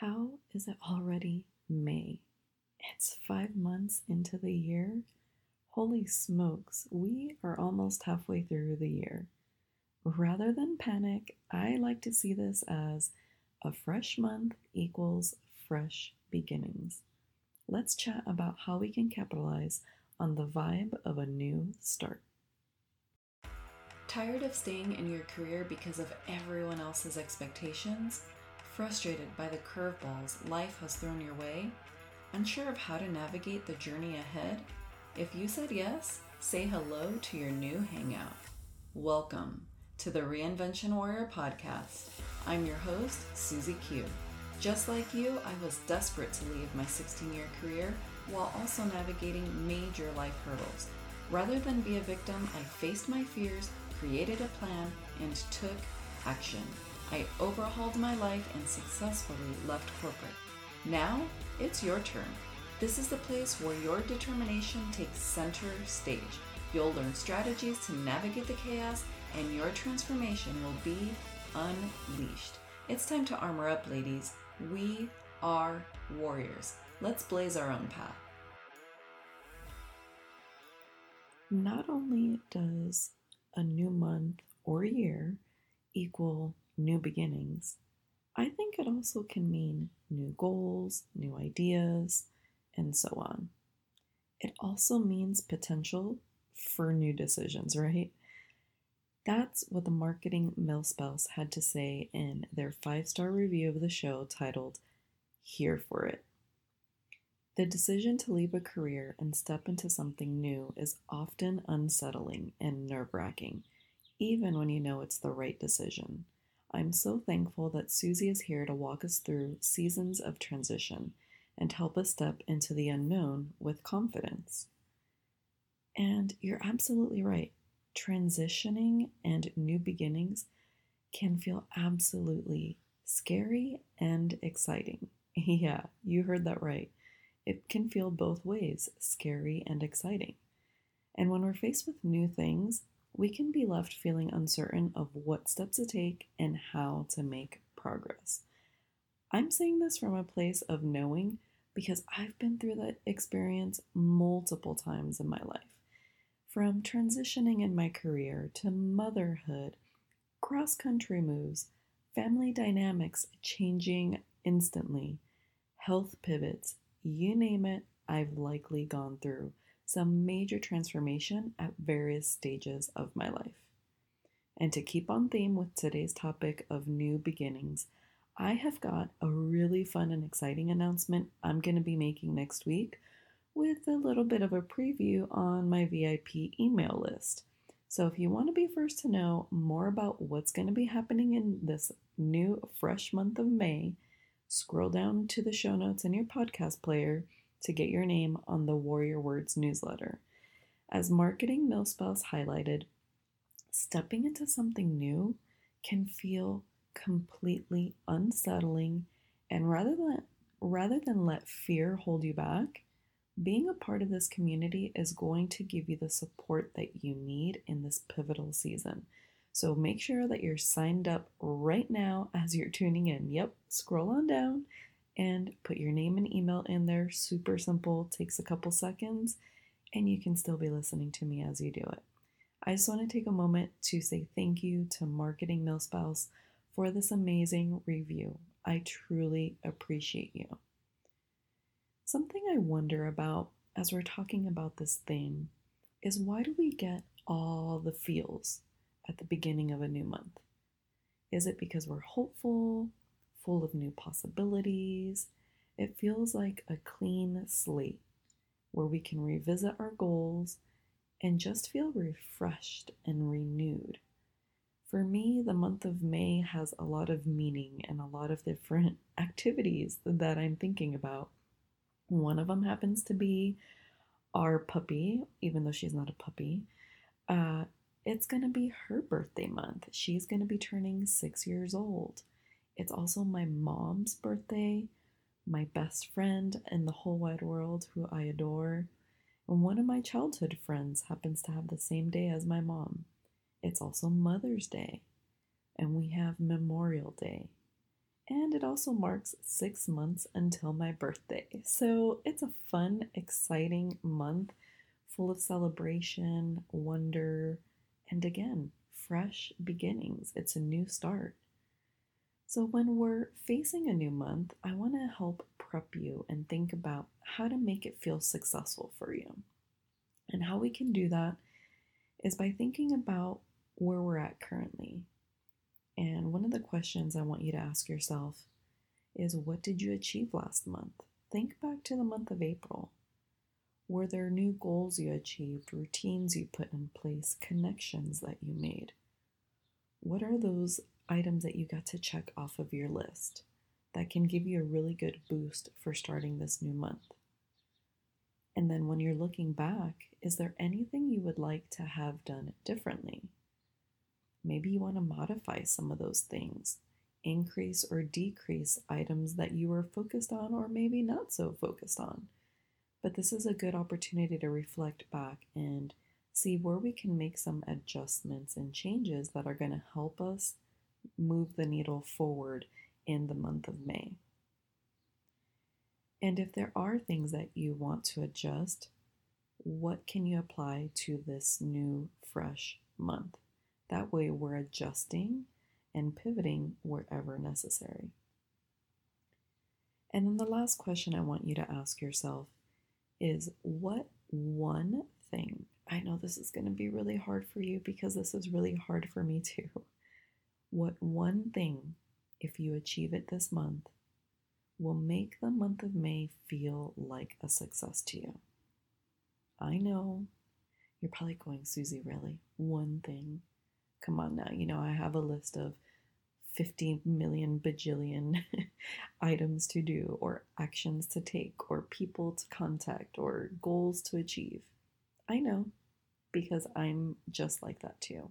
How is it already May? It's five months into the year. Holy smokes, we are almost halfway through the year. Rather than panic, I like to see this as a fresh month equals fresh beginnings. Let's chat about how we can capitalize on the vibe of a new start. Tired of staying in your career because of everyone else's expectations? Frustrated by the curveballs life has thrown your way? Unsure of how to navigate the journey ahead? If you said yes, say hello to your new hangout. Welcome to the Reinvention Warrior podcast. I'm your host, Susie Q. Just like you, I was desperate to leave my 16 year career while also navigating major life hurdles. Rather than be a victim, I faced my fears, created a plan, and took action. I overhauled my life and successfully left corporate. Now, it's your turn. This is the place where your determination takes center stage. You'll learn strategies to navigate the chaos, and your transformation will be unleashed. It's time to armor up, ladies. We are warriors. Let's blaze our own path. Not only does a new month or year equal new beginnings, I think it also can mean new goals, new ideas, and so on. It also means potential for new decisions, right? That's what the marketing milspouse had to say in their five star review of the show titled Here for It. The decision to leave a career and step into something new is often unsettling and nerve wracking, even when you know it's the right decision. I'm so thankful that Susie is here to walk us through seasons of transition and help us step into the unknown with confidence. And you're absolutely right transitioning and new beginnings can feel absolutely scary and exciting. Yeah, you heard that right. It can feel both ways scary and exciting. And when we're faced with new things, we can be left feeling uncertain of what steps to take and how to make progress. I'm saying this from a place of knowing because I've been through that experience multiple times in my life. From transitioning in my career to motherhood, cross country moves, family dynamics changing instantly, health pivots, you name it, I've likely gone through some major transformation at various stages of my life. And to keep on theme with today's topic of new beginnings, I have got a really fun and exciting announcement I'm going to be making next week with a little bit of a preview on my VIP email list. So, if you want to be first to know more about what's going to be happening in this new fresh month of May, scroll down to the show notes in your podcast player to get your name on the Warrior Words newsletter. As Marketing Milspouse highlighted, stepping into something new can feel completely unsettling and rather than rather than let fear hold you back, being a part of this community is going to give you the support that you need in this pivotal season. So make sure that you're signed up right now as you're tuning in. Yep, scroll on down and put your name and email in there. Super simple, takes a couple seconds, and you can still be listening to me as you do it. I just want to take a moment to say thank you to Marketing Milspouse for this amazing review. I truly appreciate you. Something I wonder about as we're talking about this theme is why do we get all the feels at the beginning of a new month? Is it because we're hopeful, full of new possibilities? It feels like a clean slate where we can revisit our goals and just feel refreshed and renewed. For me, the month of May has a lot of meaning and a lot of different activities that I'm thinking about. One of them happens to be our puppy, even though she's not a puppy. Uh, it's going to be her birthday month. She's going to be turning six years old. It's also my mom's birthday, my best friend in the whole wide world who I adore. And one of my childhood friends happens to have the same day as my mom. It's also Mother's Day. And we have Memorial Day. And it also marks six months until my birthday. So it's a fun, exciting month full of celebration, wonder, and again, fresh beginnings. It's a new start. So, when we're facing a new month, I want to help prep you and think about how to make it feel successful for you. And how we can do that is by thinking about where we're at currently. And one of the questions I want you to ask yourself is what did you achieve last month? Think back to the month of April. Were there new goals you achieved, routines you put in place, connections that you made? What are those items that you got to check off of your list that can give you a really good boost for starting this new month? And then when you're looking back, is there anything you would like to have done differently? Maybe you want to modify some of those things, increase or decrease items that you were focused on or maybe not so focused on. But this is a good opportunity to reflect back and see where we can make some adjustments and changes that are going to help us move the needle forward in the month of May. And if there are things that you want to adjust, what can you apply to this new, fresh month? That way, we're adjusting and pivoting wherever necessary. And then the last question I want you to ask yourself is what one thing, I know this is going to be really hard for you because this is really hard for me too. What one thing, if you achieve it this month, will make the month of May feel like a success to you. I know you're probably going, Susie, really? One thing? Come on now. You know, I have a list of 50 million bajillion items to do, or actions to take, or people to contact, or goals to achieve. I know because I'm just like that too.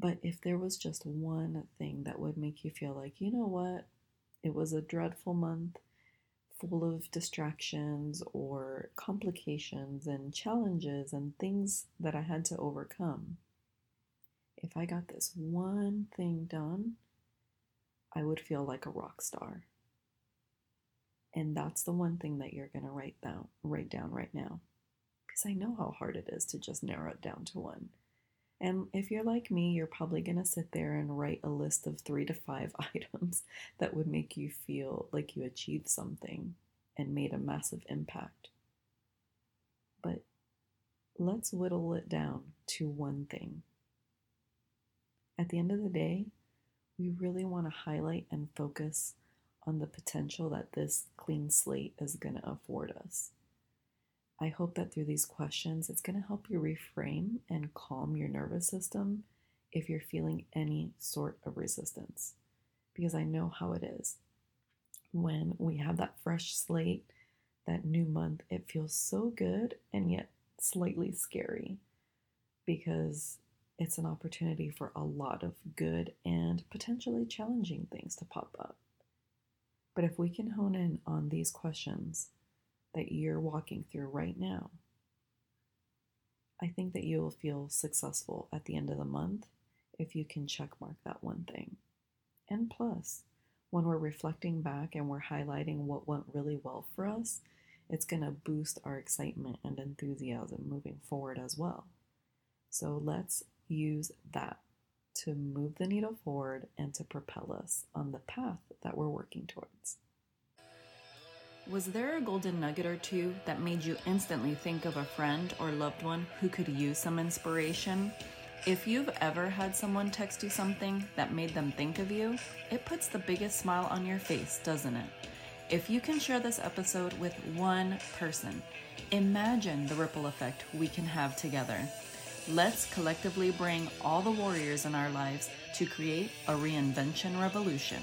But if there was just one thing that would make you feel like, you know what, it was a dreadful month full of distractions or complications and challenges and things that I had to overcome. If I got this one thing done, I would feel like a rock star. And that's the one thing that you're going to write down write down right now. Because I know how hard it is to just narrow it down to one. And if you're like me, you're probably going to sit there and write a list of three to five items that would make you feel like you achieved something and made a massive impact. But let's whittle it down to one thing. At the end of the day, we really want to highlight and focus on the potential that this clean slate is going to afford us. I hope that through these questions, it's going to help you reframe and calm your nervous system if you're feeling any sort of resistance. Because I know how it is. When we have that fresh slate, that new month, it feels so good and yet slightly scary because it's an opportunity for a lot of good and potentially challenging things to pop up. But if we can hone in on these questions, that you're walking through right now, I think that you will feel successful at the end of the month if you can checkmark that one thing. And plus, when we're reflecting back and we're highlighting what went really well for us, it's going to boost our excitement and enthusiasm moving forward as well. So let's use that to move the needle forward and to propel us on the path that we're working towards. Was there a golden nugget or two that made you instantly think of a friend or loved one who could use some inspiration? If you've ever had someone text you something that made them think of you, it puts the biggest smile on your face, doesn't it? If you can share this episode with one person, imagine the ripple effect we can have together. Let's collectively bring all the warriors in our lives to create a reinvention revolution.